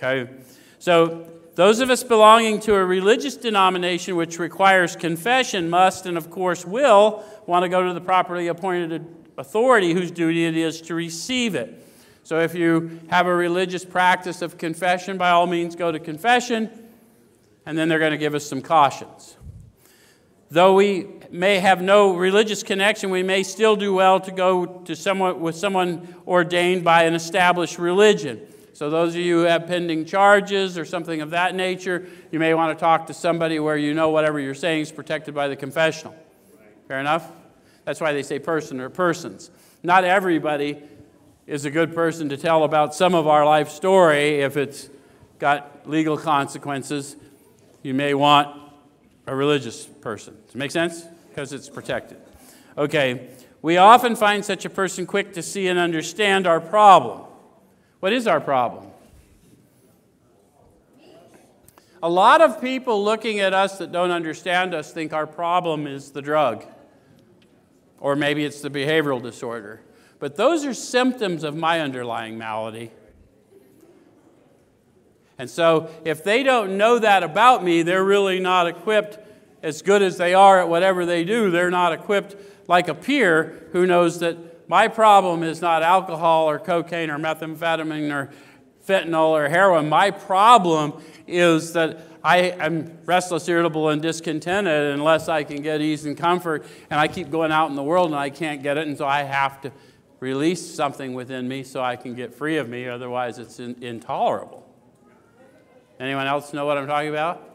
Okay? So, those of us belonging to a religious denomination which requires confession must, and of course will, want to go to the properly appointed authority whose duty it is to receive it. So, if you have a religious practice of confession, by all means go to confession, and then they're going to give us some cautions. Though we may have no religious connection, we may still do well to go to someone with someone ordained by an established religion. So, those of you who have pending charges or something of that nature, you may want to talk to somebody where you know whatever you're saying is protected by the confessional. Fair enough? That's why they say person or persons. Not everybody is a good person to tell about some of our life story if it's got legal consequences. You may want a religious person. Does it make sense? Because it's protected. Okay, we often find such a person quick to see and understand our problem. What is our problem? A lot of people looking at us that don't understand us think our problem is the drug, or maybe it's the behavioral disorder. But those are symptoms of my underlying malady. And so, if they don't know that about me, they're really not equipped as good as they are at whatever they do. They're not equipped like a peer who knows that my problem is not alcohol or cocaine or methamphetamine or fentanyl or heroin. My problem is that I am restless, irritable, and discontented unless I can get ease and comfort. And I keep going out in the world and I can't get it. And so I have to release something within me so I can get free of me. Otherwise, it's in- intolerable. Anyone else know what I'm talking about?